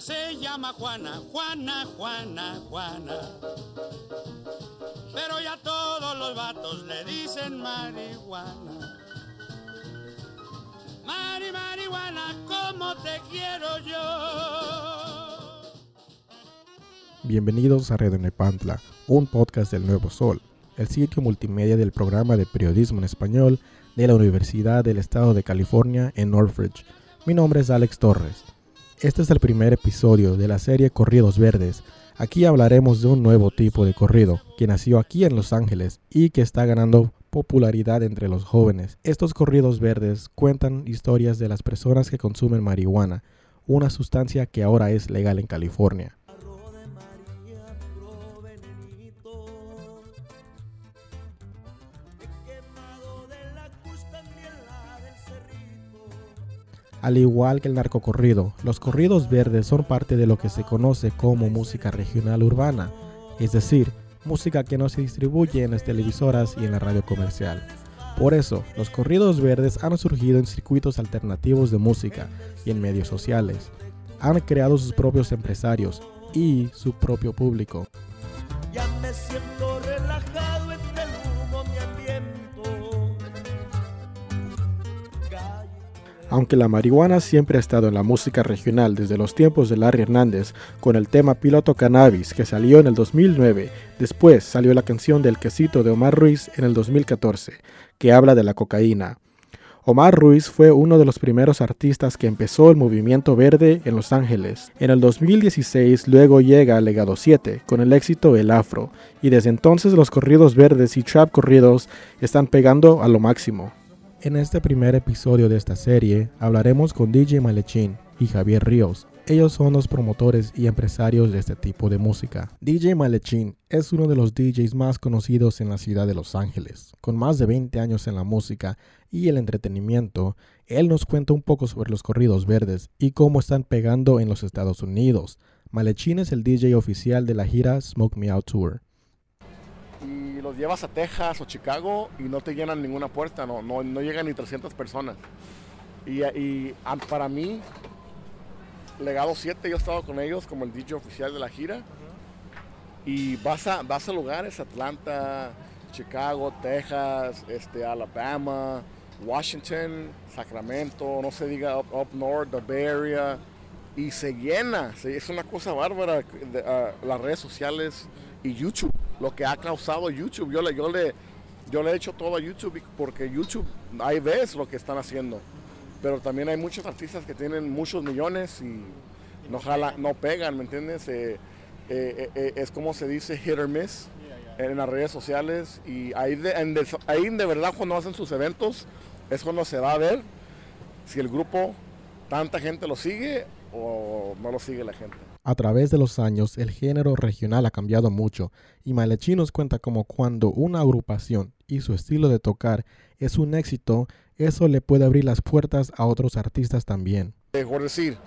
se llama Juana, Juana, Juana, Juana. Pero ya todos los vatos le dicen marihuana. Mari, marihuana, ¿cómo te quiero yo? Bienvenidos a Red Nepantla, un podcast del Nuevo Sol, el sitio multimedia del programa de periodismo en español de la Universidad del Estado de California en Northridge. Mi nombre es Alex Torres. Este es el primer episodio de la serie Corridos Verdes. Aquí hablaremos de un nuevo tipo de corrido que nació aquí en Los Ángeles y que está ganando popularidad entre los jóvenes. Estos corridos verdes cuentan historias de las personas que consumen marihuana, una sustancia que ahora es legal en California. Al igual que el narcocorrido, los corridos verdes son parte de lo que se conoce como música regional urbana, es decir, música que no se distribuye en las televisoras y en la radio comercial. Por eso, los corridos verdes han surgido en circuitos alternativos de música y en medios sociales. Han creado sus propios empresarios y su propio público. Ya me siento relajado entre Aunque la marihuana siempre ha estado en la música regional desde los tiempos de Larry Hernández con el tema Piloto Cannabis que salió en el 2009, después salió la canción del quesito de Omar Ruiz en el 2014, que habla de la cocaína. Omar Ruiz fue uno de los primeros artistas que empezó el movimiento verde en Los Ángeles. En el 2016 luego llega Legado 7 con el éxito El Afro, y desde entonces los corridos verdes y trap corridos están pegando a lo máximo. En este primer episodio de esta serie hablaremos con DJ Malechín y Javier Ríos. Ellos son los promotores y empresarios de este tipo de música. DJ Malechín es uno de los DJs más conocidos en la ciudad de Los Ángeles. Con más de 20 años en la música y el entretenimiento, él nos cuenta un poco sobre los corridos verdes y cómo están pegando en los Estados Unidos. Malechín es el DJ oficial de la gira Smoke Me Out Tour los llevas a Texas o Chicago y no te llenan ninguna puerta, no, no, no llegan ni 300 personas. Y, y para mí, Legado 7, yo he estado con ellos como el DJ oficial de la gira. Y vas a, vas a lugares, Atlanta, Chicago, Texas, este, Alabama, Washington, Sacramento, no se diga up, north, the Bay Area, y se llena, es una cosa bárbara, ah, las redes sociales y YouTube lo que ha causado YouTube. Yo le, yo le, yo le he hecho todo a YouTube porque YouTube, ahí ves lo que están haciendo. Pero también hay muchos artistas que tienen muchos millones y no, jala, no pegan, ¿me entiendes? Eh, eh, eh, es como se dice hit or miss en las redes sociales y ahí de, ahí de verdad cuando hacen sus eventos es cuando se va a ver si el grupo, tanta gente lo sigue o no lo sigue la gente. A través de los años, el género regional ha cambiado mucho y Malechinos cuenta como cuando una agrupación y su estilo de tocar es un éxito, eso le puede abrir las puertas a otros artistas también. Por decir,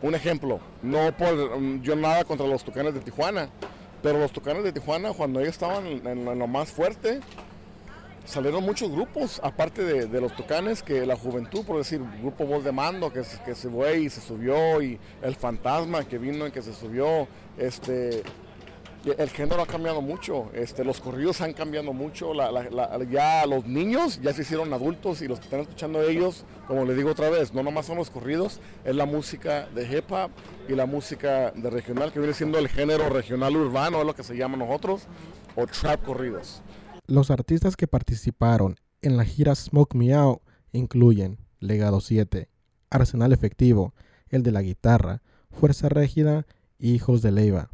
un ejemplo, no por mm, yo nada contra los Tucanes de Tijuana, pero los Tucanes de Tijuana cuando ellos estaban en lo más fuerte, salieron muchos grupos, aparte de, los Tucanes, que la juventud, por decir, Grupo Voz de Mando, que, se fue y se subió, y El Fantasma, que vino y que se subió, este, el género ha cambiado mucho, este, los corridos han cambiado mucho, ya los niños ya se hicieron adultos y los que están escuchando ellos, como le digo otra vez, no nomás son los corridos, es la música de hip hop y la música de regional, que viene siendo el género regional urbano, es lo que se llama nosotros, o trap corridos. Los artistas que participaron en la gira Smoke Me Out incluyen Legado 7, Arsenal Efectivo, el de la guitarra, Fuerza Régida y Hijos de Leiva.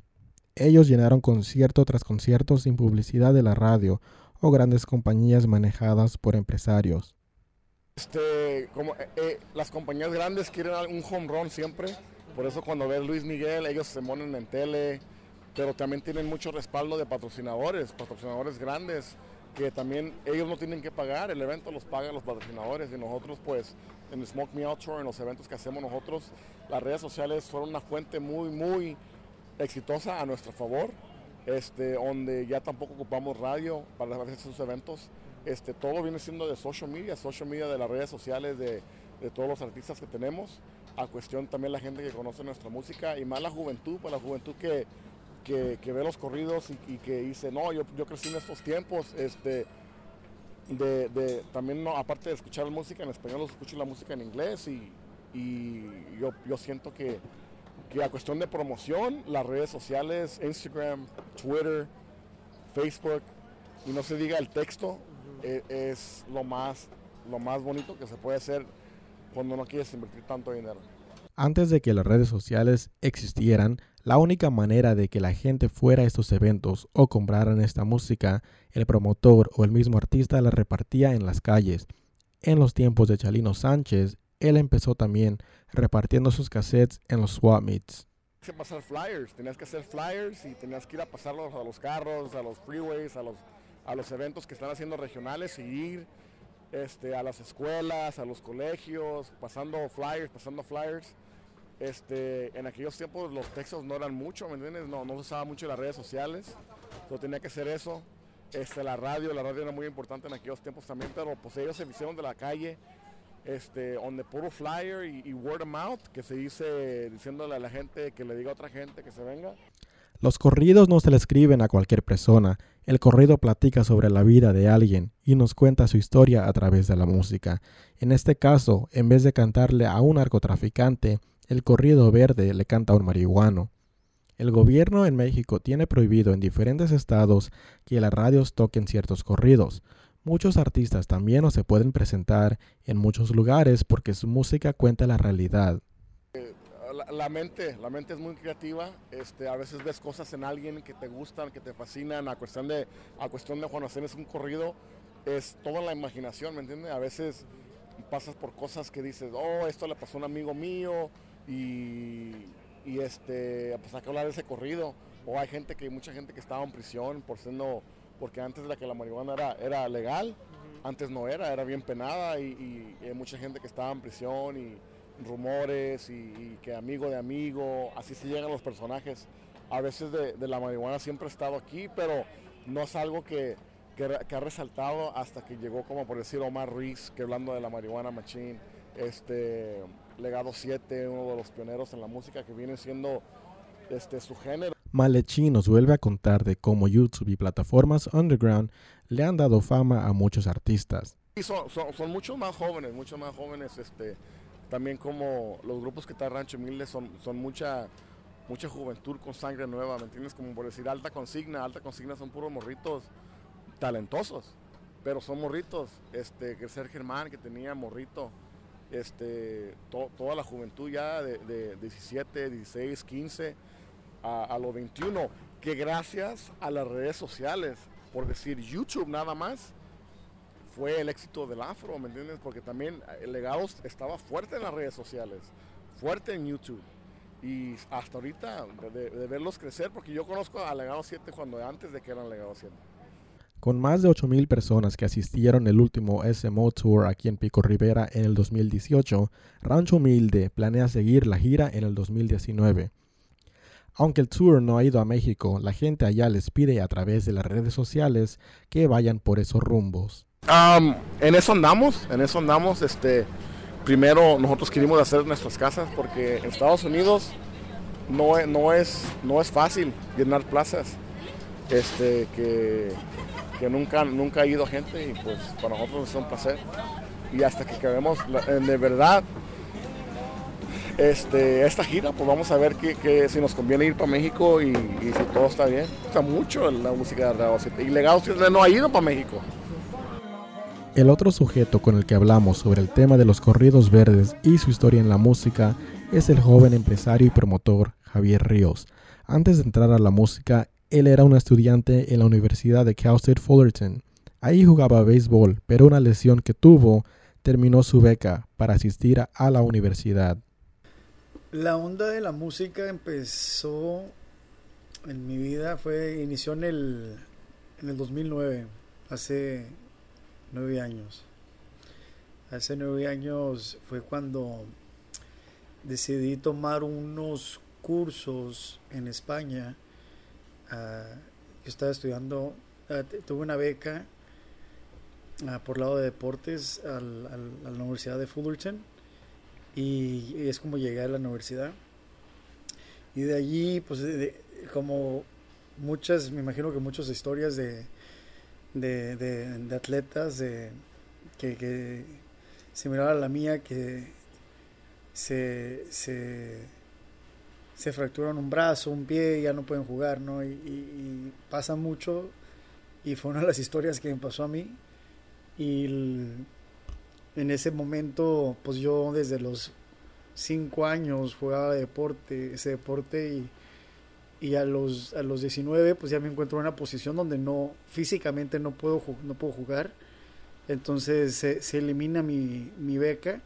Ellos llenaron concierto tras concierto sin publicidad de la radio o grandes compañías manejadas por empresarios. Este, eh, eh, las compañías grandes quieren un home run siempre, por eso cuando ves Luis Miguel ellos se ponen en tele, pero también tienen mucho respaldo de patrocinadores, patrocinadores grandes, que también ellos no tienen que pagar, el evento los pagan los patrocinadores y nosotros pues en Smoke Me Out Tour, en los eventos que hacemos nosotros, las redes sociales fueron una fuente muy, muy exitosa a nuestro favor, este, donde ya tampoco ocupamos radio para hacer esos eventos. Este, todo viene siendo de social media, social media de las redes sociales de, de todos los artistas que tenemos, a cuestión también la gente que conoce nuestra música y más la juventud, pues la juventud que, que, que ve los corridos y, y, que dice, no, yo, yo crecí en estos tiempos, este, de, de, también no, aparte de escuchar música en español, escucho la música en inglés y, y yo, yo, siento que, que, a cuestión de promoción, las redes sociales, Instagram, Twitter, Facebook, y no se diga el texto, es, es lo, más, lo más bonito que se puede hacer cuando no quieres invertir tanto dinero. Antes de que las redes sociales existieran, la única manera de que la gente fuera a estos eventos o compraran esta música, el promotor o el mismo artista la repartía en las calles. En los tiempos de Chalino Sánchez, él empezó también repartiendo sus cassettes en los swap meets. Tenías que pasar flyers, tenías que hacer flyers y tenías que ir a pasarlos a los carros, a los freeways, a los, a los eventos que están haciendo regionales y ir este, a las escuelas, a los colegios, pasando flyers, pasando flyers. Este, en aquellos tiempos los textos no eran mucho, ¿me entiendes? No, no se usaba mucho las redes sociales, yo tenía que hacer eso. Este, la radio, la radio era muy importante en aquellos tiempos también, pero pues ellos se hicieron de la calle, este, donde puro flyer y, y word of mouth, que se dice diciéndole a la gente que le diga a otra gente que se venga. Los corridos no se le escriben a cualquier persona, el corrido platica sobre la vida de alguien y nos cuenta su historia a través de la música. En este caso, en vez de cantarle a un narcotraficante, el corrido verde le canta a un marihuano. El gobierno en México tiene prohibido en diferentes estados que las radios toquen ciertos corridos. Muchos artistas también no se pueden presentar en muchos lugares porque su música cuenta la realidad. La, la, mente, la mente es muy creativa. Este, a veces ves cosas en alguien que te gustan, que te fascinan. A cuestión de, a cuestión de cuando haces un corrido, es toda la imaginación, ¿me entiendes? A veces pasas por cosas que dices, oh, esto le pasó a un amigo mío y, y este, pues hay que hablar de ese corrido. O hay gente que, mucha gente que estaba en prisión por siendo, porque antes de la que la marihuana era, era legal, uh -huh. antes no era, era bien penada y, y, y hay mucha gente que estaba en prisión y rumores y, y, que amigo de amigo, así se llegan los personajes. A veces de, de, la marihuana siempre ha estado aquí, pero no es algo que, que, que, ha resaltado hasta que llegó, como por decir Omar Ruiz, que hablando de la marihuana machine, este, Legado 7, uno de los pioneros en la música que viene siendo este, su género. Malechi nos vuelve a contar de cómo YouTube y plataformas underground le han dado fama a muchos artistas. Y son, son, son muchos más jóvenes, muchos más jóvenes, este, también como los grupos que está Rancho Humilde son, son mucha, mucha juventud con sangre nueva, ¿me entiendes? Como por decir alta consigna, alta consigna son puros morritos talentosos, pero son morritos, este, que ser Germán que tenía morrito, este, to, toda la juventud ya de, de 17, 16, 15 a, los 21, que gracias a las redes sociales, por decir YouTube nada más, fue el éxito del afro, ¿me entiendes? Porque también el legado estaba fuerte en las redes sociales, fuerte en YouTube. Y hasta ahorita de, de verlos crecer, porque yo conozco a Legado 7 cuando antes de que eran Legado 7. Con más de 8.000 personas que asistieron el último SMO Tour aquí en Pico Rivera en el 2018, Rancho Humilde planea seguir la gira en el 2019. Aunque el tour no ha ido a México, la gente allá les pide a través de las redes sociales que vayan por esos rumbos. Um, en eso andamos, en eso andamos. Este, primero nosotros queríamos hacer nuestras casas porque en Estados Unidos no, no, es, no es fácil llenar plazas. Este, que, que nunca, nunca ha ido gente y pues para nosotros es un placer. Y hasta que quedemos de verdad este, esta gira, pues vamos a ver que, que si nos conviene ir para México y, y, si todo está bien. Está mucho la música de Legado 7. Y Legado 7 no ha ido para México. El otro sujeto con el que hablamos sobre el tema de los corridos verdes y su historia en la música es el joven empresario y promotor Javier Ríos. Antes de entrar a la música, él era un estudiante en la Universidad de Cal State Fullerton. Ahí jugaba béisbol, pero una lesión que tuvo terminó su beca para asistir a la universidad. La onda de la música empezó en mi vida, fue inició en el, en el 2009, hace nueve años. Hace nueve años fue cuando decidí tomar unos cursos en España. Uh, yo estaba estudiando, uh, tuve una beca ah, por lado de deportes al, a la Universidad de Fullerton y, es como llegué a la universidad. Y de allí, pues como muchas, me imagino que muchas historias de, de, de, atletas que, que similar a la mía que se, se fracturan un brazo, un pie ya no pueden jugar, ¿no? Y, pasa mucho y fue una de las historias que me pasó a mí y en ese momento pues yo desde los cinco años jugaba deporte, ese deporte y, y a los, a los 19 pues ya me encuentro en una posición donde no físicamente no puedo, no puedo jugar entonces se, elimina mi, mi, beca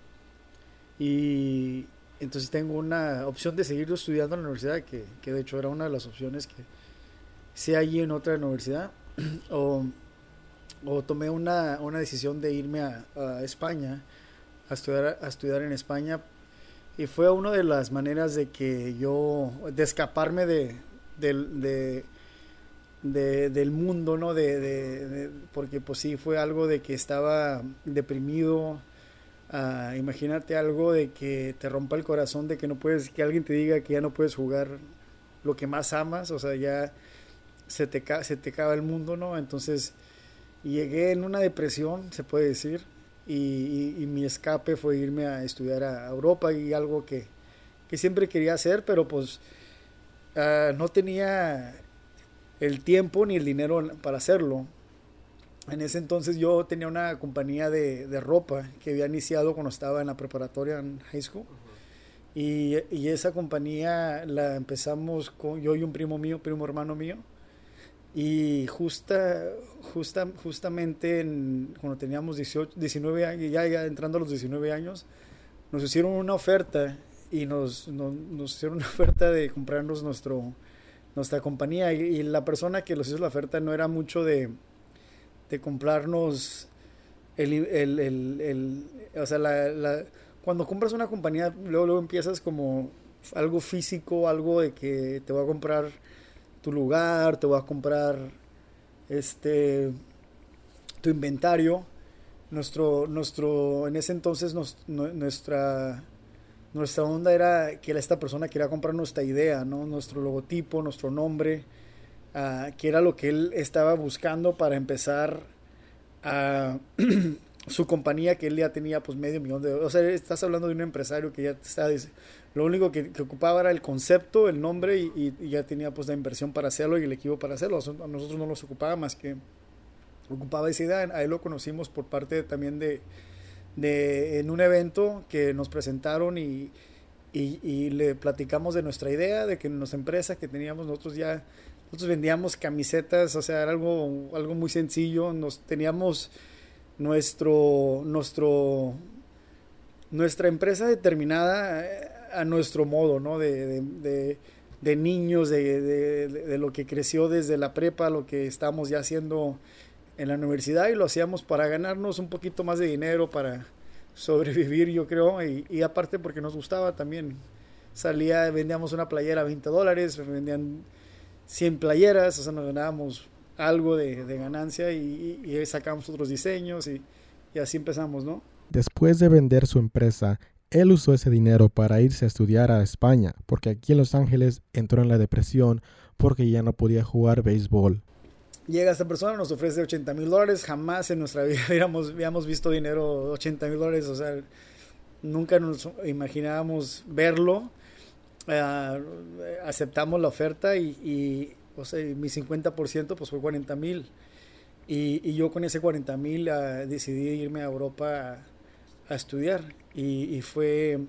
y entonces tengo una opción de seguir estudiando en la universidad, que, que de hecho era una de las opciones que sea allí en otra universidad, o, o tomé una, una, decisión de irme a, España, a estudiar, a estudiar en España, y fue una de las maneras de que yo, de escaparme de, de de, del mundo, ¿no? De, porque pues sí, fue algo de que estaba deprimido. Ah, imagínate algo de que te rompa el corazón, de que no puedes, que alguien te diga que ya no puedes jugar lo que más amas, o sea, ya se te, se te acaba el mundo, ¿no? Entonces llegué en una depresión, se puede decir, y, mi escape fue irme a estudiar a Europa y algo que, que siempre quería hacer, pero pues ah, no tenía el tiempo ni el dinero para hacerlo. En ese entonces yo tenía una compañía de, de ropa que había iniciado cuando estaba en la preparatoria en high school. Y, y, esa compañía la empezamos con yo y un primo mío, primo hermano mío. Y justa, justa, justamente en, cuando teníamos 18, 19 años, ya, ya, entrando a los 19 años, nos hicieron una oferta y nos, nos, nos hicieron una oferta de comprarnos nuestro, nuestra compañía y, la persona que nos hizo la oferta no era mucho de, de comprarnos el, el, el, o sea, la, cuando compras una compañía, luego, luego empiezas como algo físico, algo de que te va a comprar tu lugar, te va a comprar este tu inventario. Nuestro, nuestro, en ese entonces nuestra nuestra onda era que esta persona quería comprar nuestra idea, ¿no? Nuestro logotipo, nuestro nombre, uh, que era lo que él estaba buscando para empezar a su compañía que él ya tenía pues medio millón de dólares. O sea, estás hablando de un empresario que ya está... Lo único que, ocupaba era el concepto, el nombre y, ya tenía pues la inversión para hacerlo y el equipo para hacerlo. A nosotros no nos ocupaba más que ocupaba esa idea. A él lo conocimos por parte también de de, en un evento que nos presentaron y, y, le platicamos de nuestra idea, de que nuestra empresa que teníamos nosotros ya, nosotros vendíamos camisetas, o sea, era algo, algo muy sencillo, nos teníamos nuestro, nuestro, nuestra empresa determinada eh, a nuestro modo, ¿no? De, de, de, niños, de, de, lo que creció desde la prepa, lo que estamos ya haciendo en la universidad y lo hacíamos para ganarnos un poquito más de dinero, para sobrevivir, yo creo, y, aparte porque nos gustaba también. Salía, vendíamos una playera a 20 dólares, vendían 100 playeras, o sea, nos ganábamos algo de, ganancia y, y, sacamos otros diseños y, y así empezamos, ¿no? Después de vender su empresa, él usó ese dinero para irse a estudiar a España, porque aquí en Los Ángeles entró en la depresión porque ya no podía jugar béisbol. Llega esta persona, nos ofrece 80 mil dólares. Jamás en nuestra vida habíamos, habíamos visto dinero 80 mil dólares. O sea, nunca nos imaginábamos verlo. Uh, aceptamos la oferta y, y o sea, mi 50% pues fue 40 mil. Y, y, yo con ese 40 mil uh, decidí irme a Europa a, a estudiar. Y, y, fue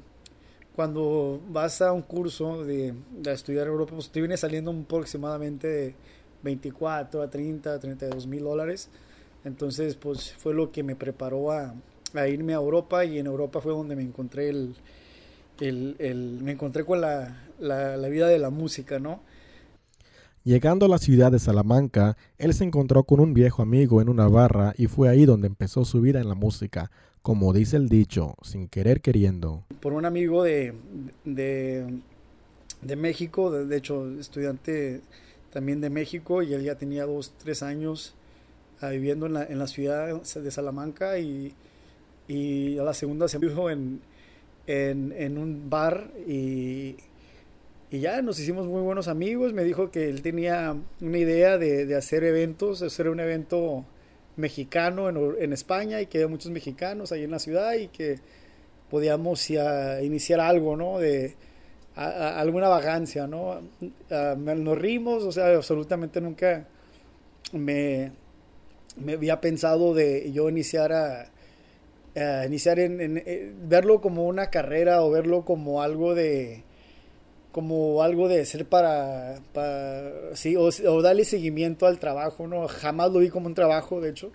cuando vas a un curso de, de estudiar Europa, pues te viene saliendo aproximadamente... De, 24 a 30, a 32 mil dólares. Entonces, pues fue lo que me preparó a, a, irme a Europa y en Europa fue donde me encontré el, el, el me encontré con la, la, la, vida de la música, ¿no? Llegando a la ciudad de Salamanca, él se encontró con un viejo amigo en una barra y fue ahí donde empezó su vida en la música, como dice el dicho, sin querer queriendo. Por un amigo de, de, de México, de, de hecho estudiante también de México y él ya tenía dos, tres años ah, viviendo en la, en la, ciudad de Salamanca y, y a la segunda se vivió en, en, un bar y, y, ya nos hicimos muy buenos amigos. Me dijo que él tenía una idea de, de hacer eventos, hacer un evento mexicano en, en, España y que había muchos mexicanos ahí en la ciudad y que podíamos ya iniciar algo, ¿no? De alguna vagancia, ¿no? nos rimos, o sea, absolutamente nunca me, me había pensado de yo iniciar a, iniciar en, eh, verlo como una carrera o verlo como algo de como algo de ser para, sí o, darle seguimiento al trabajo no jamás lo vi como un trabajo de hecho.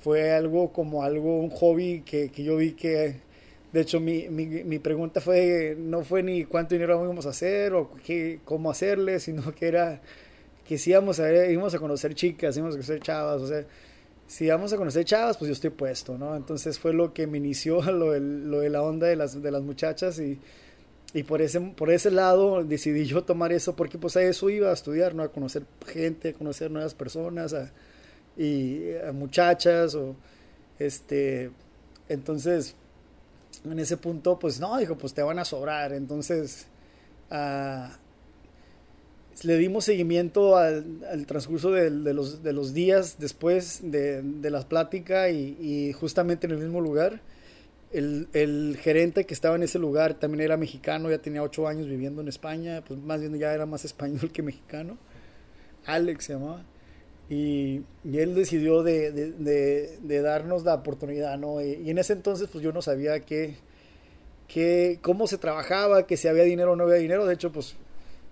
Fue algo como algo un hobby que, que yo vi que de hecho mi, mi, mi, pregunta fue no fue ni cuánto dinero íbamos a hacer o qué, cómo hacerle sino que era que si íbamos a, íbamos a conocer chicas íbamos a conocer chavas o sea si vamos a conocer chavas, pues yo estoy puesto, ¿no? Entonces fue lo que me inició lo, de, lo de la onda de las, de las muchachas y, y por, ese, por ese lado decidí yo tomar eso porque pues a eso iba a estudiar, ¿no? A conocer gente, a conocer nuevas personas a, y a muchachas o este... Entonces, en ese punto, pues no, dijo, pues te van a sobrar. Entonces, uh, le dimos seguimiento al, transcurso de, los, de, los, días después de, de la plática y, justamente en el mismo lugar. El, el, gerente que estaba en ese lugar también era mexicano, ya tenía ocho años viviendo en España, pues más bien ya era más español que mexicano. Alex se llamaba. Y, y él decidió de, de, darnos la oportunidad, ¿no? Y, en ese entonces pues yo no sabía qué, cómo se trabajaba, que si había dinero o no había dinero. De hecho, pues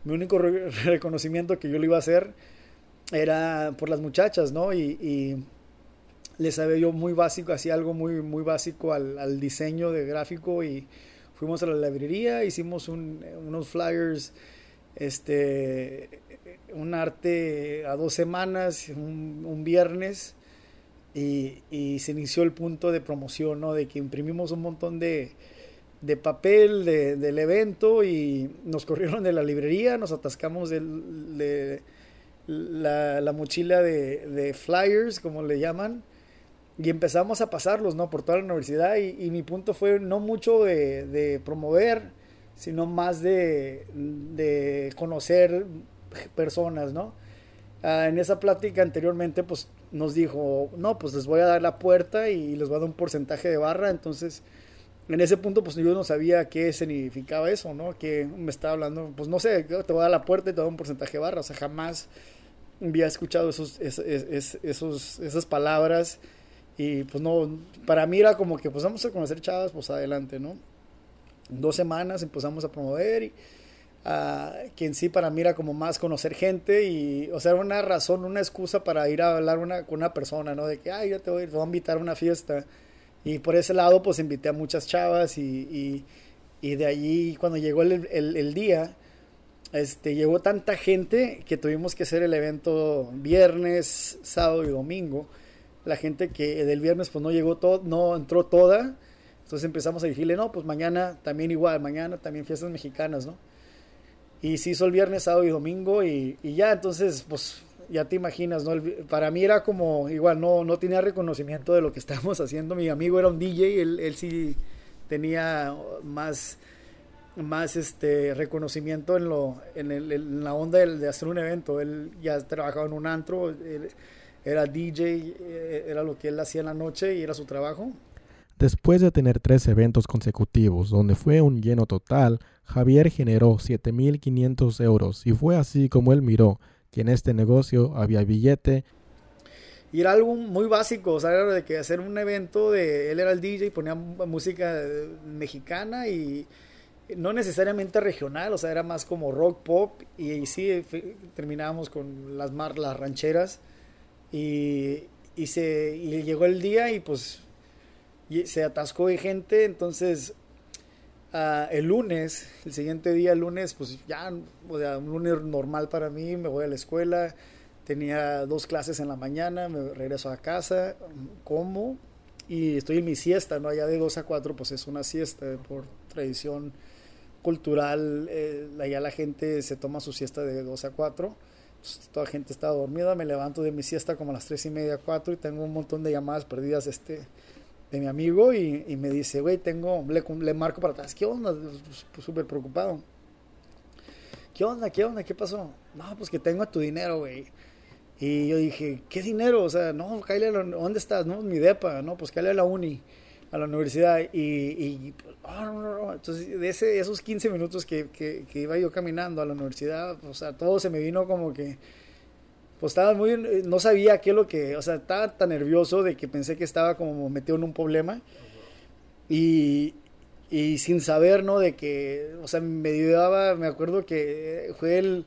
mi único reconocimiento que yo le iba a hacer era por las muchachas, ¿no? Y, y les sabía yo muy básico, hacía algo muy, muy básico al, diseño de gráfico y fuimos a la librería, hicimos un, unos flyers, este, un arte a dos semanas, un, viernes, y, se inició el punto de promoción, ¿no? De que imprimimos un montón de, de papel de, del evento y nos corrieron de la librería, nos atascamos de la, la, mochila de, flyers, como le llaman, y empezamos a pasarlos, ¿no? Por toda la universidad y, y mi punto fue no mucho de, promover, sino más de, de conocer personas, ¿no? Ah, en esa plática anteriormente, pues nos dijo, no, pues les voy a dar la puerta y les voy a dar un porcentaje de barra, entonces en ese punto pues yo no sabía qué significaba eso, ¿no? Que me estaba hablando, pues no sé, te voy a dar la puerta y te voy a dar un porcentaje de barra, o sea, jamás había escuchado esos, esos, esas palabras y pues no, para mí era como que pues vamos a conocer chavas, pues adelante, ¿no? Dos semanas empezamos a promover y uh, que en sí para mí era como más conocer gente y, o sea, una razón, una excusa para ir a hablar una, con una persona, ¿no? De que, ay, yo te voy a invitar a una fiesta y por ese lado, pues invité a muchas chavas y, y, de allí, cuando llegó el, el, día, este, llegó tanta gente que tuvimos que hacer el evento viernes, sábado y domingo. La gente que del viernes pues no llegó todo, no entró toda. Entonces empezamos a decirle, no, pues mañana también igual, mañana también fiestas mexicanas, ¿no? Y se hizo el viernes, sábado y domingo y, y ya, entonces pues ya te imaginas, ¿no? para mí era como, igual, no, no tenía reconocimiento de lo que estábamos haciendo. Mi amigo era un DJ, él, él sí tenía más, más este reconocimiento en, lo, en, el, en la onda de, hacer un evento. Él ya trabajaba en un antro, era DJ, eh, era lo que él hacía en la noche y era su trabajo. Después de tener tres eventos consecutivos donde fue un lleno total, Javier generó 7.500 euros y fue así como él miró que en este negocio había billete. Y era algo muy básico, o sea, era de que hacer un evento de, él era el DJ, ponía música mexicana y no necesariamente regional, o sea, era más como rock pop y, y sí, terminábamos con las, mar, las rancheras y, y, se, y llegó el día y pues se atascó de gente, entonces Ah, el lunes, el siguiente día, el lunes, pues ya, o sea, un lunes normal para mí, me voy a la escuela, tenía dos clases en la mañana, me regreso a casa, como y estoy en mi siesta, ¿no? Allá de 2 a 4, pues es una siesta por tradición cultural, eh, allá la gente se toma su siesta de 2 a 4, pues, toda gente estaba dormida, me levanto de mi siesta como a las tres y media, cuatro y tengo un montón de llamadas perdidas este, de mi amigo y, y me dice, güey, tengo, le, le, marco para atrás, ¿qué onda? Pues, súper preocupado. ¿Qué onda? ¿Qué onda? ¿Qué pasó? No, pues que tengo tu dinero, güey. Y yo dije, ¿qué dinero? O sea, no, Kyle, ¿dónde estás? No, mi depa, no, pues Kyle a la uni, a la universidad. Y, y oh, no, no, no. Entonces, de ese, esos 15 minutos que, que, que, iba yo caminando a la universidad, o sea, todo se me vino como que, pues estaba muy, no sabía qué es lo que, o sea, estaba tan nervioso de que pensé que estaba como metido en un problema. Y, y sin saber, ¿no? De que, o sea, me ayudaba, me acuerdo que fue el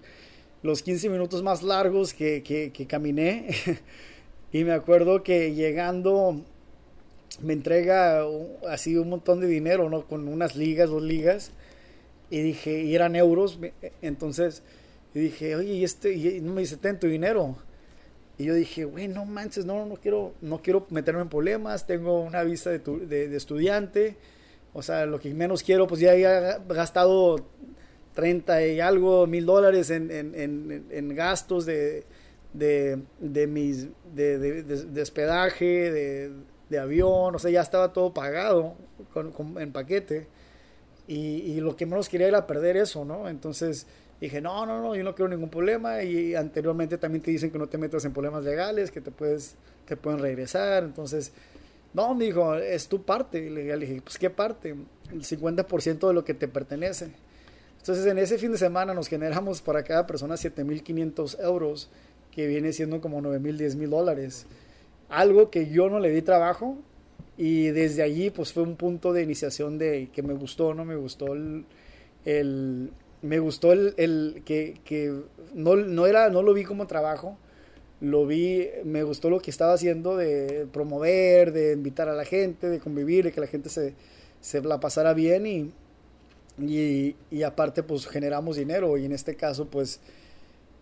los 15 minutos más largos que, que, caminé. y me acuerdo que llegando me entrega así un montón de dinero, ¿no? Con unas ligas, dos ligas. Y dije, y eran euros. Entonces, y dije, oye, y este, y no me dice, ten tu dinero. Y yo dije, güey, no manches, no, no quiero, no quiero meterme en problemas. Tengo una visa de, de, estudiante. O sea, lo que menos quiero, pues ya he gastado 30 y algo mil dólares en, en, en, gastos de, de, de mis de, de, hospedaje, de, avión, o sea, ya estaba todo pagado con, en paquete. Y, y, lo que menos quería era perder eso, ¿no? Entonces dije, no, no, no, yo no quiero ningún problema. Y anteriormente también te dicen que no te metas en problemas legales, que te, puedes, te pueden regresar. Entonces, no, me dijo, es tu parte. Y le dije, pues, ¿qué parte? El 50% de lo que te pertenece. Entonces en ese fin de semana nos generamos para cada persona 7.500 euros, que viene siendo como 9.000, 10.000 dólares. Algo que yo no le di trabajo y desde allí pues fue un punto de iniciación de que me gustó, ¿no? Me gustó el... el me gustó el, el que, que no, no, era, no lo vi como trabajo, lo vi, me gustó lo que estaba haciendo de promover, de invitar a la gente, de convivir, de que la gente se, se la pasara bien y, y, y, aparte pues generamos dinero. Y en este caso pues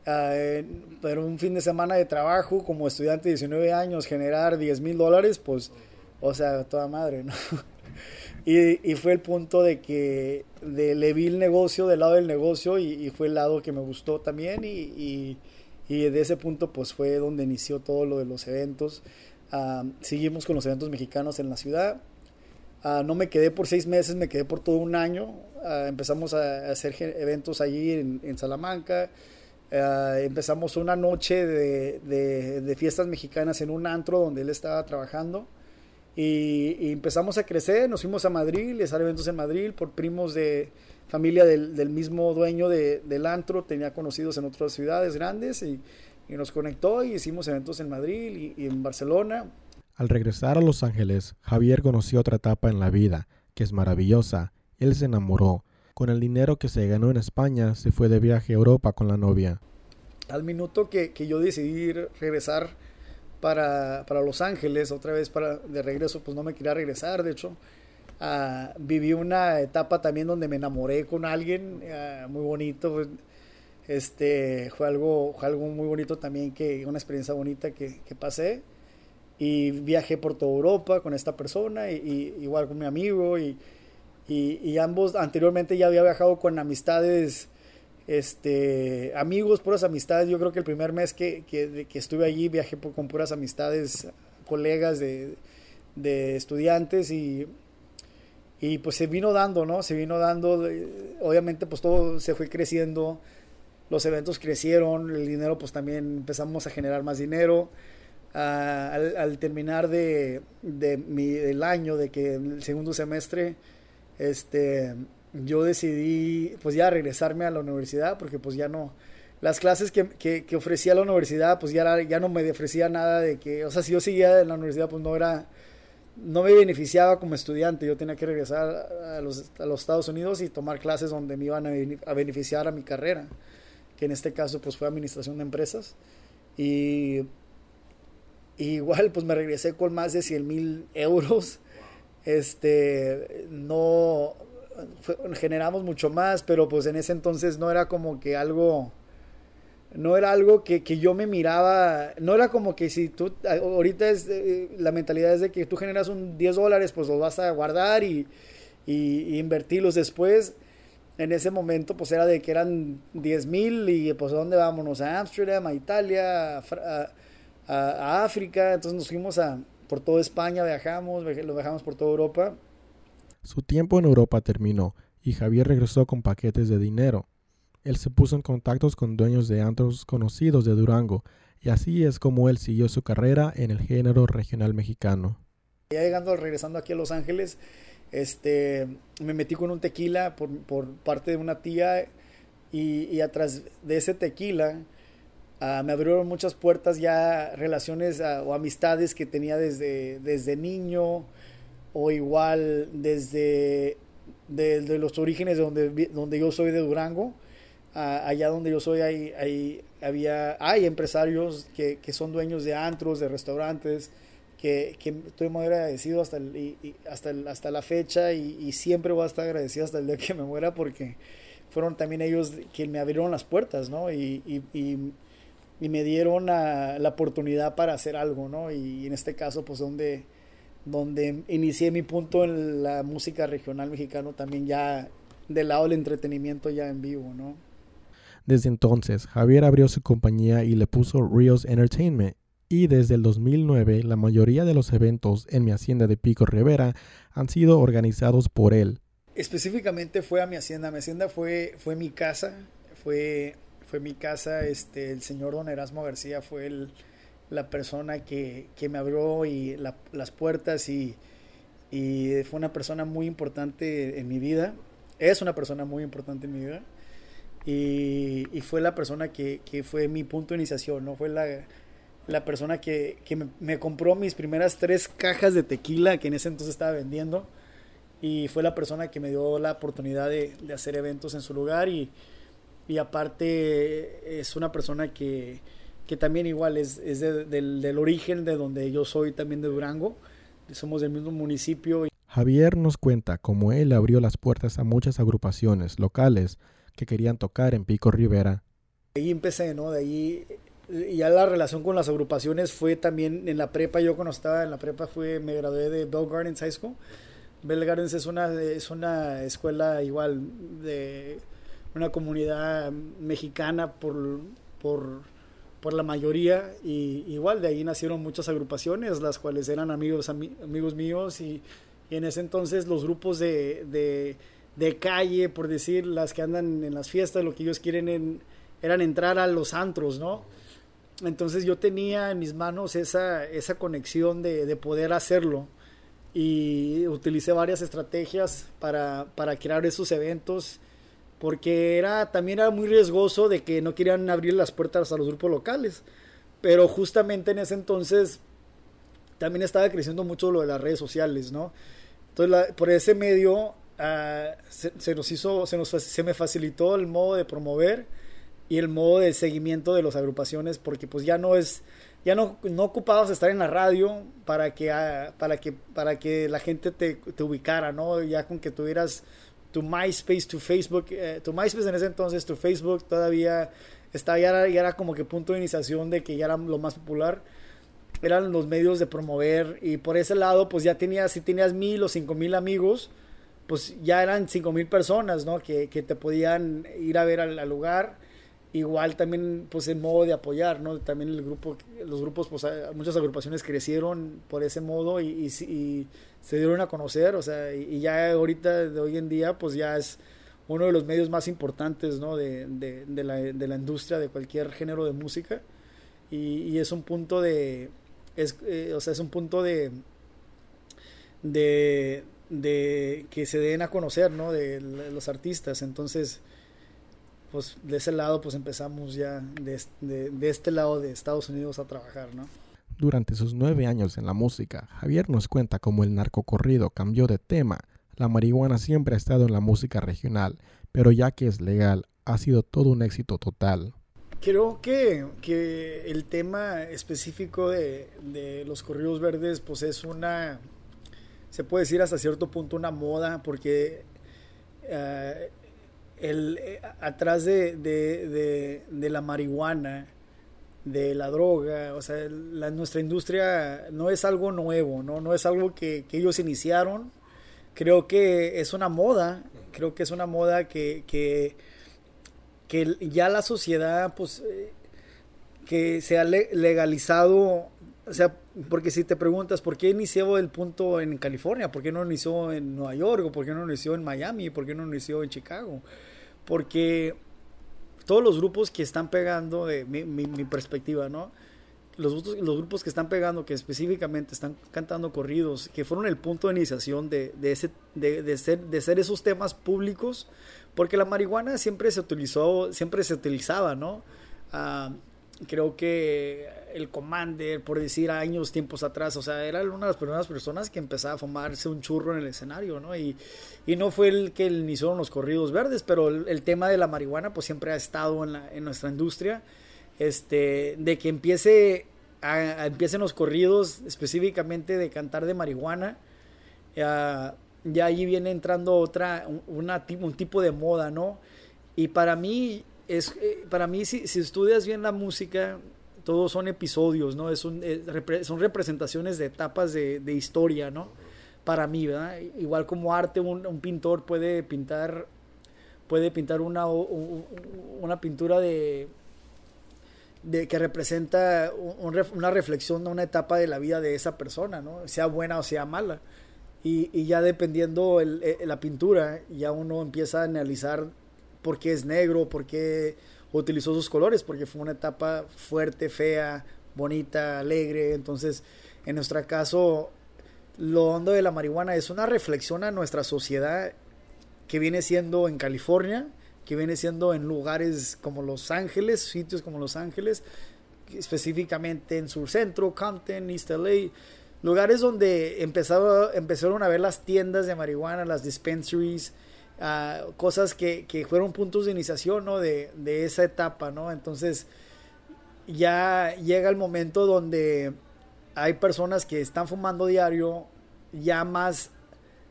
uh, pero un fin de semana de trabajo como estudiante de 19 años generar 10 mil dólares pues o sea toda madre no y, fue el punto de que de, le vi el negocio del lado del negocio y, fue el lado que me gustó también y, y, de ese punto pues fue donde inició todo lo de los eventos uh, seguimos con los eventos mexicanos en la ciudad Uh, no me quedé por seis meses, me quedé por todo un año. Uh, empezamos a, hacer eventos allí en, Salamanca. Empezamos una noche de, de, fiestas mexicanas en un antro donde él estaba trabajando. Y, y, empezamos a crecer, nos fuimos a Madrid, les hacer eventos en Madrid por primos de familia del, del mismo dueño de, del antro, tenía conocidos en otras ciudades grandes y, y nos conectó y hicimos eventos en Madrid y, y en Barcelona. Al regresar a Los Ángeles, Javier conoció otra etapa en la vida, que es maravillosa. Él se enamoró. Con el dinero que se ganó en España, se fue de viaje a Europa con la novia. Al minuto que, que yo decidí regresar para, para, Los Ángeles, otra vez para, de regreso, pues no me quería regresar, de hecho. Uh, viví una etapa también donde me enamoré con alguien uh, muy bonito. Este, fue algo, fue algo muy bonito también, que una experiencia bonita que, que pasé y viajé por toda Europa con esta persona y, igual con mi amigo y, y, ambos anteriormente ya había viajado con amistades este amigos puras amistades. Yo creo que el primer mes que, que, estuve allí viajé por, con puras amistades colegas de, de estudiantes y, y pues se vino dando no se vino dando obviamente pues todo se fue creciendo los eventos crecieron el dinero pues también empezamos a generar más dinero. Al, terminar de, de mi, el año, de que el segundo semestre, este, yo decidí pues ya regresarme a la universidad porque pues ya no, las clases que, que, ofrecía la universidad pues ya, ya no me ofrecía nada de que, o sea, si yo seguía en la universidad pues no era, no me beneficiaba como estudiante, yo tenía que regresar a los, a los Estados Unidos y tomar clases donde me iban a, beneficiar a mi carrera, que en este caso pues fue administración de empresas. Y igual pues me regresé con más de 100 mil euros. Este, no, generamos mucho más, pero pues en ese entonces no era como que algo, no era algo que, que yo me miraba, no era como que si tú, ahorita eh, la mentalidad es de que tú generas un 10 dólares, pues los vas a guardar y, y, invertirlos después. en ese momento pues era de que eran 10 mil y pues ¿a dónde vámonos? A Ámsterdam, a Italia, a, África, entonces nos fuimos a, por toda España, viajamos, lo viajamos por toda Europa. Su tiempo en Europa terminó y Javier regresó con paquetes de dinero. Él se puso en contactos con dueños de antros conocidos de Durango y así es como él siguió su carrera en el género regional mexicano. Ya llegando, regresando aquí a Los Ángeles, este, me metí con un tequila por, por parte de una tía y, y atrás de ese tequila ah, me abrieron muchas puertas ya, relaciones ah, o amistades que tenía desde, desde niño o igual desde de, los orígenes de donde, donde yo soy de Durango. Allá donde yo soy hay, hay, había, hay empresarios que, que son dueños de antros, de restaurantes, que, que estoy muy agradecido hasta, el, hasta, hasta la fecha y, siempre voy a estar agradecido hasta el día que me muera porque fueron también ellos que me abrieron las puertas, ¿no? Y, y, me dieron la oportunidad para hacer algo, ¿no? Y en este caso, pues donde, donde inicié mi punto en la música regional mexicano también ya del lado del entretenimiento ya en vivo, ¿no? Desde entonces, Javier abrió su compañía y le puso Rios Entertainment y desde el 2009 la mayoría de los eventos en mi hacienda de Pico Rivera han sido organizados por él. Específicamente fue a mi hacienda, mi hacienda fue, fue mi casa, fue, fue mi casa, este, el señor don Erasmo García fue el, la persona que, que me abrió y las puertas y, y fue una persona muy importante en mi vida, es una persona muy importante en mi vida. Y, y fue la persona que, que, fue mi punto de iniciación, ¿no? Fue la, la persona que, me, compró mis primeras tres cajas de tequila que en ese entonces estaba vendiendo. Y fue la persona que me dio la oportunidad de, hacer eventos en su lugar. Y, aparte es una persona que, también igual es, del, origen de donde yo soy también de Durango, somos del mismo municipio. Javier nos cuenta cómo él abrió las puertas a muchas agrupaciones locales que querían tocar en Pico Rivera. Ahí empecé, ¿no? De ahí ya la relación con las agrupaciones fue también en la prepa. Yo cuando estaba en la prepa fue, me gradué de Bell Gardens High School. Bell Gardens es una, es una escuela igual de una comunidad mexicana por, por, por la mayoría y igual de ahí nacieron muchas agrupaciones, las cuales eran amigos, amigos míos y, en ese entonces los grupos de, de, de, calle, por decir, las que andan en las fiestas, lo que ellos quieren en, eran entrar a los antros, ¿no? Entonces yo tenía en mis manos esa, esa conexión de, de poder hacerlo y utilicé varias estrategias para, para crear esos eventos porque era también era muy riesgoso de que no querían abrir las puertas a los grupos locales. Pero justamente en ese entonces también estaba creciendo mucho lo de las redes sociales no entonces por ese medio uh, se, nos hizo se nos me facilitó el modo de promover y el modo de seguimiento de las agrupaciones porque pues ya no es ya no, no ocupabas estar en la radio para que ah, para que para que la gente te, te, ubicara no ya con que tuvieras tu MySpace tu Facebook eh, tu MySpace en ese entonces tu Facebook todavía estaba ya era, ya era como que punto de iniciación de que ya era lo más popular. Eran los medios de promover y por ese lado pues ya tenías si tenías mil o cinco mil amigos pues ya eran cinco mil personas no que, que te podían ir a ver al lugar igual también pues en modo de apoyar no también el grupo los grupos pues muchas agrupaciones crecieron por ese modo y, y, se dieron a conocer o sea y, ya ahorita de hoy en día pues ya es uno de los medios más importantes no de, de, la, de la, industria de cualquier género de música y, es un punto de es, eh, o sea es un punto de de de que se den a conocer no de los artistas entonces pues de ese lado pues empezamos ya de, de, este lado de Estados Unidos a trabajar, ¿no? Durante sus nueve años en la música, Javier nos cuenta cómo el narcocorrido cambió de tema. La marihuana siempre ha estado en la música regional, pero ya que es legal, ha sido todo un éxito total. Creo que, que el tema específico de, de, los corridos verdes pues es una, se puede decir hasta cierto punto una moda, porque uh, el, eh, atrás de, de, de, la marihuana, de la droga, o sea, nuestra industria no es algo nuevo, ¿no? No es algo que, que ellos iniciaron, creo que es una moda, creo que es una moda que, que, que ya la sociedad, pues, eh, que se ha legalizado, o sea, porque si te preguntas, ¿por qué inició el punto en California? ¿Por qué no inició en Nueva York? ¿O por qué no inició en Miami? ¿Por qué no inició en Chicago? Porque todos los grupos que están pegando, de mi, mi, perspectiva, ¿no? Los, los, grupos que están pegando, que específicamente están cantando corridos, que fueron el punto de iniciación de, de ese, de, de, ser, de ser esos temas públicos, porque la marihuana siempre se utilizó, siempre se utilizaba, ¿no? Ah, creo que el Commander, por decir años, tiempos atrás, o sea, era una de las primeras personas que empezaba a fumarse un churro en el escenario, ¿no? Y, y no fue el que iniciaron los corridos verdes, pero el, tema de la marihuana pues siempre ha estado en, nuestra industria, este, de que empiece empiecen los corridos específicamente de cantar de marihuana, ya, ya allí viene entrando otra, una, un tipo de moda, ¿no? Y para mí es, eh, para mí, si, si, estudias bien la música, todos son episodios, ¿no? Es un, son representaciones de etapas de, de, historia, ¿no? Para mí, ¿verdad? Igual como arte, un, un pintor puede pintar, puede pintar una, una pintura de, de que representa una reflexión de una etapa de la vida de esa persona, ¿no? Sea buena o sea mala. Y, y ya dependiendo el, eh, la pintura, ya uno empieza a analizar por qué es negro, por qué utilizó sus colores, porque fue una etapa fuerte, fea, bonita, alegre. Entonces, en nuestro caso, lo hondo de la marihuana es una reflexión a nuestra sociedad que viene siendo en California, que viene siendo en lugares como Los Ángeles, sitios como Los Ángeles, específicamente en Sur Centro, Compton, East LA, lugares donde empezaron a ver las tiendas de marihuana, las dispensaries, cosas que, que, fueron puntos de iniciación ¿no? de, de, esa etapa, ¿no? Entonces ya llega el momento donde hay personas que están fumando diario, ya más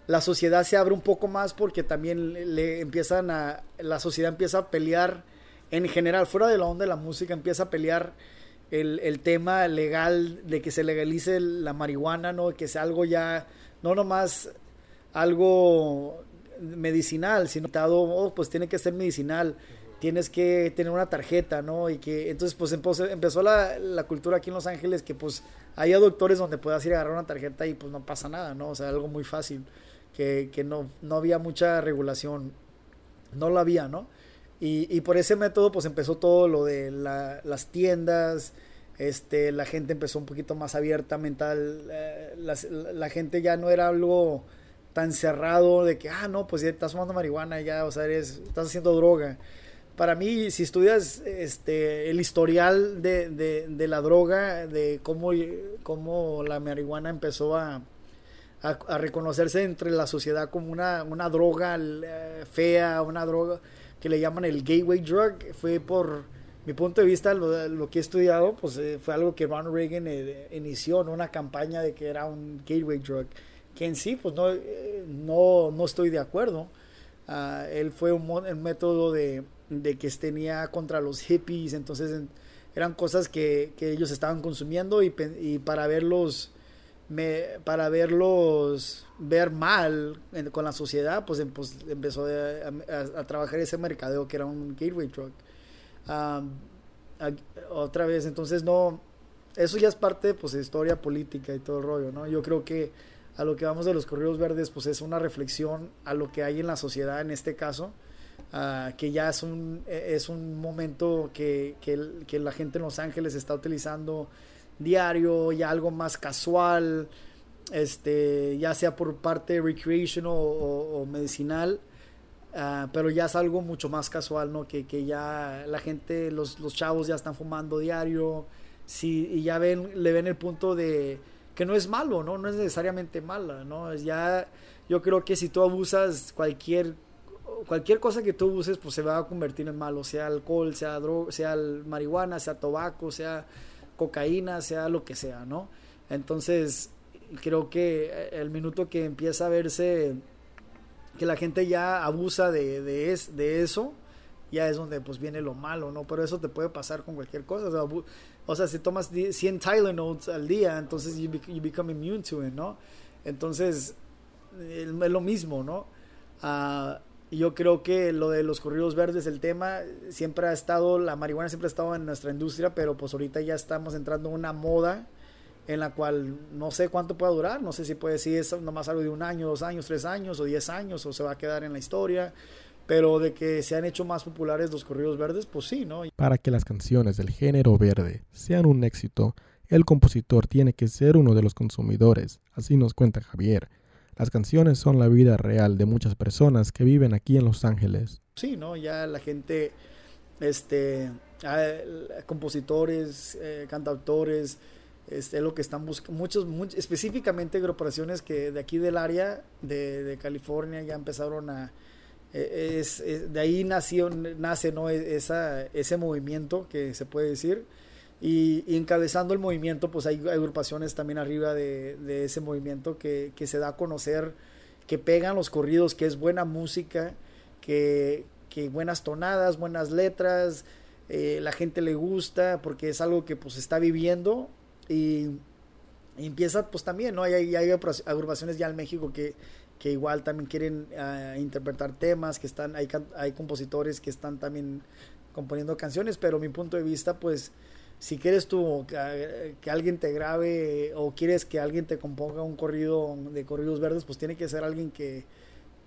la sociedad se abre un poco más porque también le, empiezan a, la sociedad empieza a pelear en general, fuera de la onda de la música, empieza a pelear el, el tema legal de que se legalice la marihuana, ¿no? Que sea algo ya, no nomás algo medicinal, sino oh, pues tiene que ser medicinal, tienes que tener una tarjeta, ¿no? Y que entonces pues empezó, la, la, cultura aquí en Los Ángeles que pues hay doctores donde puedas ir a agarrar una tarjeta y pues no pasa nada, ¿no? O sea, algo muy fácil, que, que no, no había mucha regulación, no la había, ¿no? Y, y por ese método pues empezó todo lo de la, las tiendas, este, la gente empezó un poquito más abierta mental, eh, la gente ya no era algo tan cerrado de que, ah, no, pues ya estás fumando marihuana, ya, o sea, eres, estás haciendo droga. Para mí, si estudias este, el historial de, de, la droga, de cómo, cómo la marihuana empezó a, a, reconocerse entre la sociedad como una, una droga eh, fea, una droga que le llaman el gateway drug, fue por mi punto de vista, lo, que he estudiado, pues eh, fue algo que Ronald Reagan eh, inició, en una campaña de que era un gateway drug que en sí pues no, eh, no, no estoy de acuerdo. Uh, él fue un, un método de, de, que tenía contra los hippies, entonces eran cosas que, que, ellos estaban consumiendo y, y para verlos me, para verlos ver mal con la sociedad, pues, pues empezó a, trabajar ese mercadeo que era un gateway truck. Otra vez, entonces no, eso ya es parte pues de historia política y todo el rollo, ¿no? Yo creo que a lo que vamos de los corridos verdes, pues es una reflexión a lo que hay en la sociedad en este caso, uh, que ya es un, e, es un momento que, que, que, la gente en Los Ángeles está utilizando diario, ya algo más casual, este, ya sea por parte recreational o, medicinal. Uh, pero ya es algo mucho más casual, ¿no? Que, que ya la gente, los, los chavos ya están fumando diario, sí, y ya ven, le ven el punto de, que no es malo, ¿no? No es necesariamente mala, ¿no? Ya, yo creo que si tú abusas cualquier, cualquier cosa que tú uses, pues se va a convertir en malo, sea alcohol, sea droga, sea marihuana, sea tabaco, sea cocaína, sea lo que sea, ¿no? Entonces, creo que el minuto que empieza a verse que la gente ya abusa de, de, de eso, ya es donde pues viene lo malo, ¿no? Pero eso te puede pasar con cualquier cosa. O sea, o sea, si tomas 100 Tylenol al día, entonces you, become immune to it, ¿no? Entonces, es lo mismo, ¿no? Ah, yo creo que lo de los corridos verdes, el tema, siempre ha estado, la marihuana siempre ha estado en nuestra industria, pero pues ahorita ya estamos entrando en una moda en la cual no sé cuánto pueda durar, no sé si puede si es nomás algo de un año, dos años, tres años o diez años o se va a quedar en la historia, pero de que se han hecho más populares los corridos verdes, pues sí, ¿no? Para que las canciones del género verde sean un éxito, el compositor tiene que ser uno de los consumidores, así nos cuenta Javier. Las canciones son la vida real de muchas personas que viven aquí en Los Ángeles. Sí, ¿no? Ya la gente, este, compositores, eh, cantautores, este, es lo que están buscando, muchos, específicamente agrupaciones que de aquí del área de, California ya empezaron a, e, es, de ahí nació, nace ¿no? E, Esa, ese movimiento que se puede decir y, encabezando el movimiento, pues hay, agrupaciones también arriba de, ese movimiento que, se da a conocer, que pegan los corridos, que es buena música, que, buenas tonadas, buenas letras, eh, la gente le gusta porque es algo que pues está viviendo y, empieza pues también, ¿no? Hay, hay, agrupaciones ya en México que, que igual también quieren ah, interpretar temas, que están, hay, hay compositores que están también componiendo canciones, pero mi punto de vista pues si quieres tú que, alguien te grabe o quieres que alguien te componga un corrido de corridos verdes, pues tiene que ser alguien que,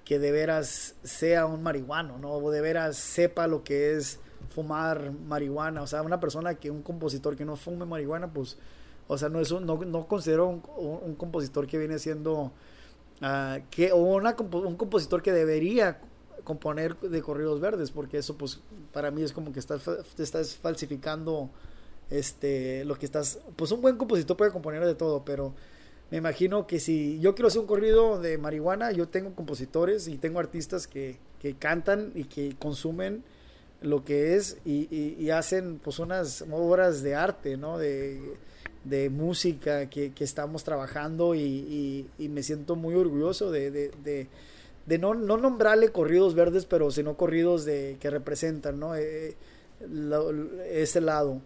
que de veras sea un marihuano, ¿no? O de veras sepa lo que es fumar marihuana. O sea, una persona que, un compositor que no fume marihuana, pues, o sea, no es un, no, no considero un, compositor que viene siendo, uh, que, o una, un compositor que debería componer de corridos verdes, porque eso, pues, para mí es como que estás, estás falsificando este, lo que estás, pues un buen compositor puede componer de todo, pero me imagino que si yo quiero hacer un corrido de marihuana, yo tengo compositores y tengo artistas que, que cantan y que consumen lo que es y, y, hacen pues unas obras de arte, ¿no? De, de música que, que, estamos trabajando y, y, me siento muy orgulloso de, de, de no, no, nombrarle corridos verdes, pero sino corridos de, que representan, ¿no? Eh, ese lado.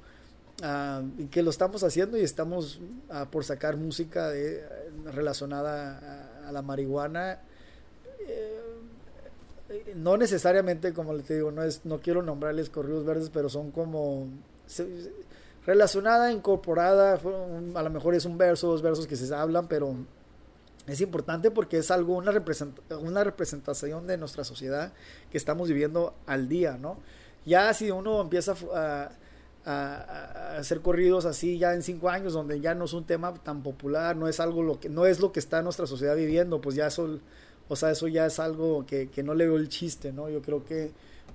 Ah, y que lo estamos haciendo y estamos ah, por sacar música relacionada a, la marihuana. Eh, no necesariamente, como les digo, no, es, no quiero nombrarles corridos verdes, pero son como relacionada, incorporada, a lo mejor es un verso, dos versos que se hablan, pero es importante porque es algo, una, representación de nuestra sociedad que estamos viviendo al día, ¿no? Ya si uno empieza a a, hacer corridos así ya en cinco años donde ya no es un tema tan popular no es algo lo que no es lo que está nuestra sociedad viviendo pues ya eso o sea eso ya es algo que, que no le veo el chiste no yo creo que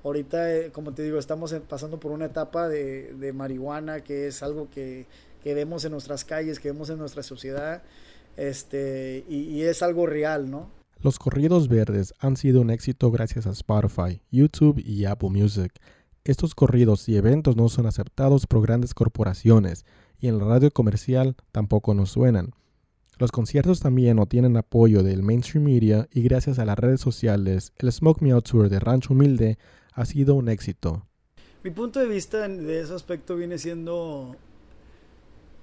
ahorita eh, como te digo estamos pasando por una etapa de, marihuana que es algo que, que, vemos en nuestras calles que vemos en nuestra sociedad este y, y es algo real no los corridos verdes han sido un éxito gracias a Spotify, YouTube y Apple Music. Estos corridos y eventos no son aceptados por grandes corporaciones y en la radio comercial tampoco nos suenan. Los conciertos también no tienen apoyo del mainstream media y gracias a las redes sociales, el Smoke Me Out Tour de Rancho Humilde ha sido un éxito. Mi punto de vista de ese aspecto viene siendo,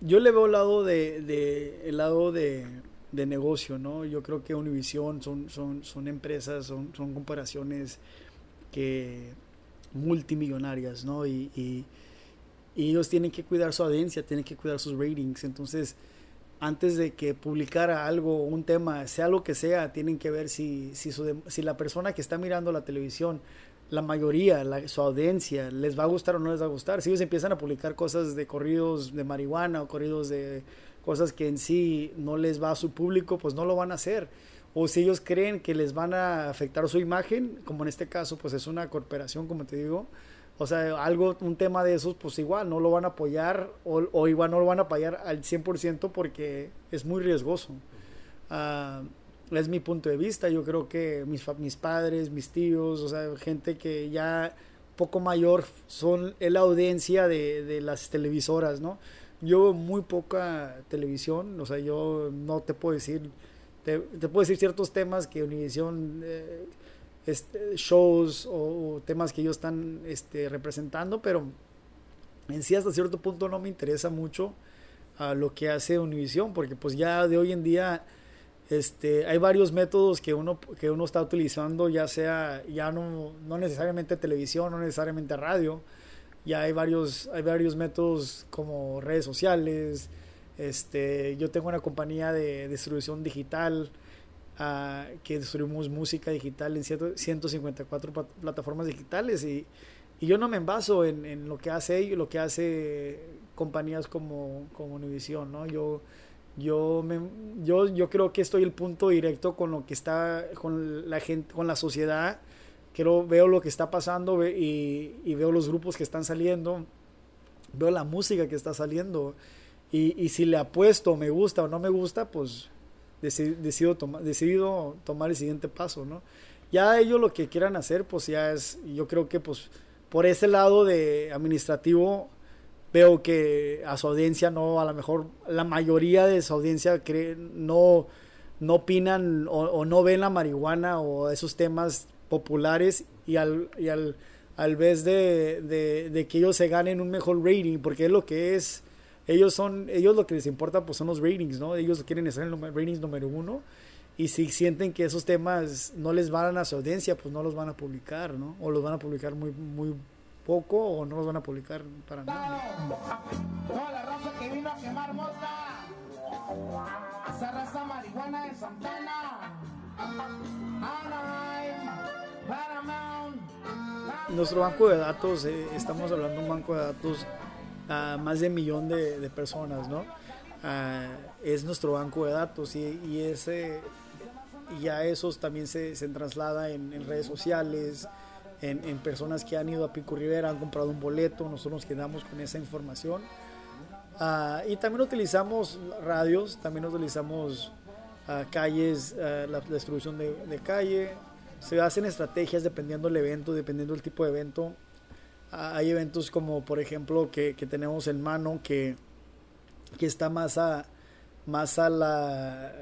yo le veo el lado de, el lado de, negocio, ¿no? Yo creo que Univision son, son, son empresas, son, son comparaciones que multimillonarias, ¿no? Y, y, ellos tienen que cuidar su audiencia, tienen que cuidar sus ratings. Entonces, antes de que publicara algo, un tema, sea lo que sea, tienen que ver si, si, si la persona que está mirando la televisión, la mayoría, su audiencia, les va a gustar o no les va a gustar. Si ellos empiezan a publicar cosas de corridos de marihuana o corridos de cosas que en sí no les va a su público, pues no lo van a hacer o si ellos creen que les van a afectar su imagen, como en este caso, pues es una corporación, como te digo, o sea, algo, un tema de esos, pues igual no lo van a apoyar o, igual no lo van a apoyar al 100% porque es muy riesgoso. Uh, es mi punto de vista, yo creo que mis, mis padres, mis tíos, o sea, gente que ya poco mayor son la audiencia de, de las televisoras, ¿no? Yo muy poca televisión, o sea, yo no te puedo decir te, puedo decir ciertos temas que Univision, eh, este, shows o, temas que ellos están este, representando, pero en sí hasta cierto punto no me interesa mucho a lo que hace Univision, porque pues ya de hoy en día Este, hay varios métodos que uno, que uno está utilizando, ya sea, ya no, no necesariamente televisión, no necesariamente radio, ya hay varios, hay varios métodos como redes sociales, este, yo tengo una compañía de distribución digital uh, que distribuimos música digital en 154 plataformas digitales y, y yo no me envaso en, en, lo que hace lo que hace compañías como, como Univision, ¿no? Yo, yo, me, yo, yo creo que estoy el punto directo con lo que está, con la gente, con la sociedad. Quiero, veo lo que está pasando y, y veo los grupos que están saliendo, veo la música que está saliendo y, y si le apuesto, me gusta o no me gusta, pues decido, toma, decido tomar el siguiente paso, ¿no? Ya ellos lo que quieran hacer, pues ya es, yo creo que pues por ese lado de administrativo veo que a su audiencia no, a lo mejor la mayoría de su audiencia cree, no, no opinan o, no ven la marihuana o esos temas populares y al, y al, al vez de, de, que ellos se ganen un mejor rating, porque es lo que es ellos son, ellos lo que les importa pues son los ratings, ¿no? Ellos quieren estar en el ratings número uno y si sienten que esos temas no les van a su audiencia, pues no los van a publicar, ¿no? O los van a publicar muy poco o no los van a publicar para nada. Toda la raza que vino a quemar mota, esa raza marihuana de Santana, Nuestro banco de datos, eh, estamos hablando de un banco de datos a más de un millón de, personas, ¿no? es nuestro banco de datos y, y ese ya esos también se, se traslada en, redes sociales, en, personas que han ido a Pico Rivera, han comprado un boleto, nosotros nos quedamos con esa información. Ah, y también utilizamos radios, también utilizamos uh, calles, ah, la, distribución de, de, calle. Se hacen estrategias dependiendo del evento, dependiendo del tipo de evento. Hay eventos como, por ejemplo, que, que tenemos en mano que, que está más a, más a la,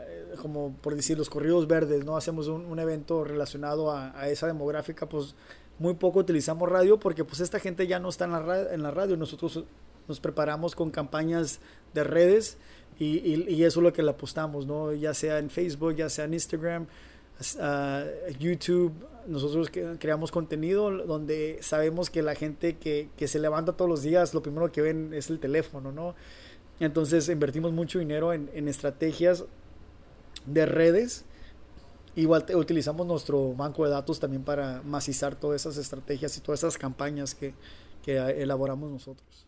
como por decir, los corridos verdes, ¿no? Hacemos un, un evento relacionado a, a, esa demográfica, pues muy poco utilizamos radio porque pues esta gente ya no está en la, radio. Nosotros nos preparamos con campañas de redes y, y, y, eso es lo que le apostamos, ¿no? Ya sea en Facebook, ya sea en Instagram, uh, YouTube, nosotros creamos contenido donde sabemos que la gente que, que, se levanta todos los días, lo primero que ven es el teléfono, ¿no? Entonces invertimos mucho dinero en, en estrategias de redes. Igual utilizamos nuestro banco de datos también para macizar todas esas estrategias y todas esas campañas que, que elaboramos nosotros.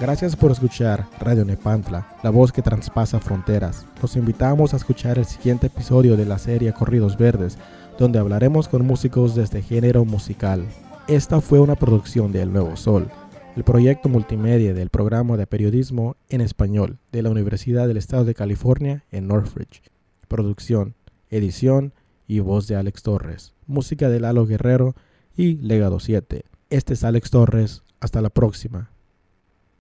Gracias por escuchar Radio Nepantla, la voz que traspasa fronteras. Los invitamos a escuchar el siguiente episodio de la serie Corridos Verdes, donde hablaremos con músicos de este género musical. Esta fue una producción de El Nuevo Sol, el proyecto multimedia del programa de periodismo en español de la Universidad del Estado de California en Northridge. Producción, edición y voz de Alex Torres. Música de Lalo Guerrero y Legado 7. Este es Alex Torres. Hasta la próxima.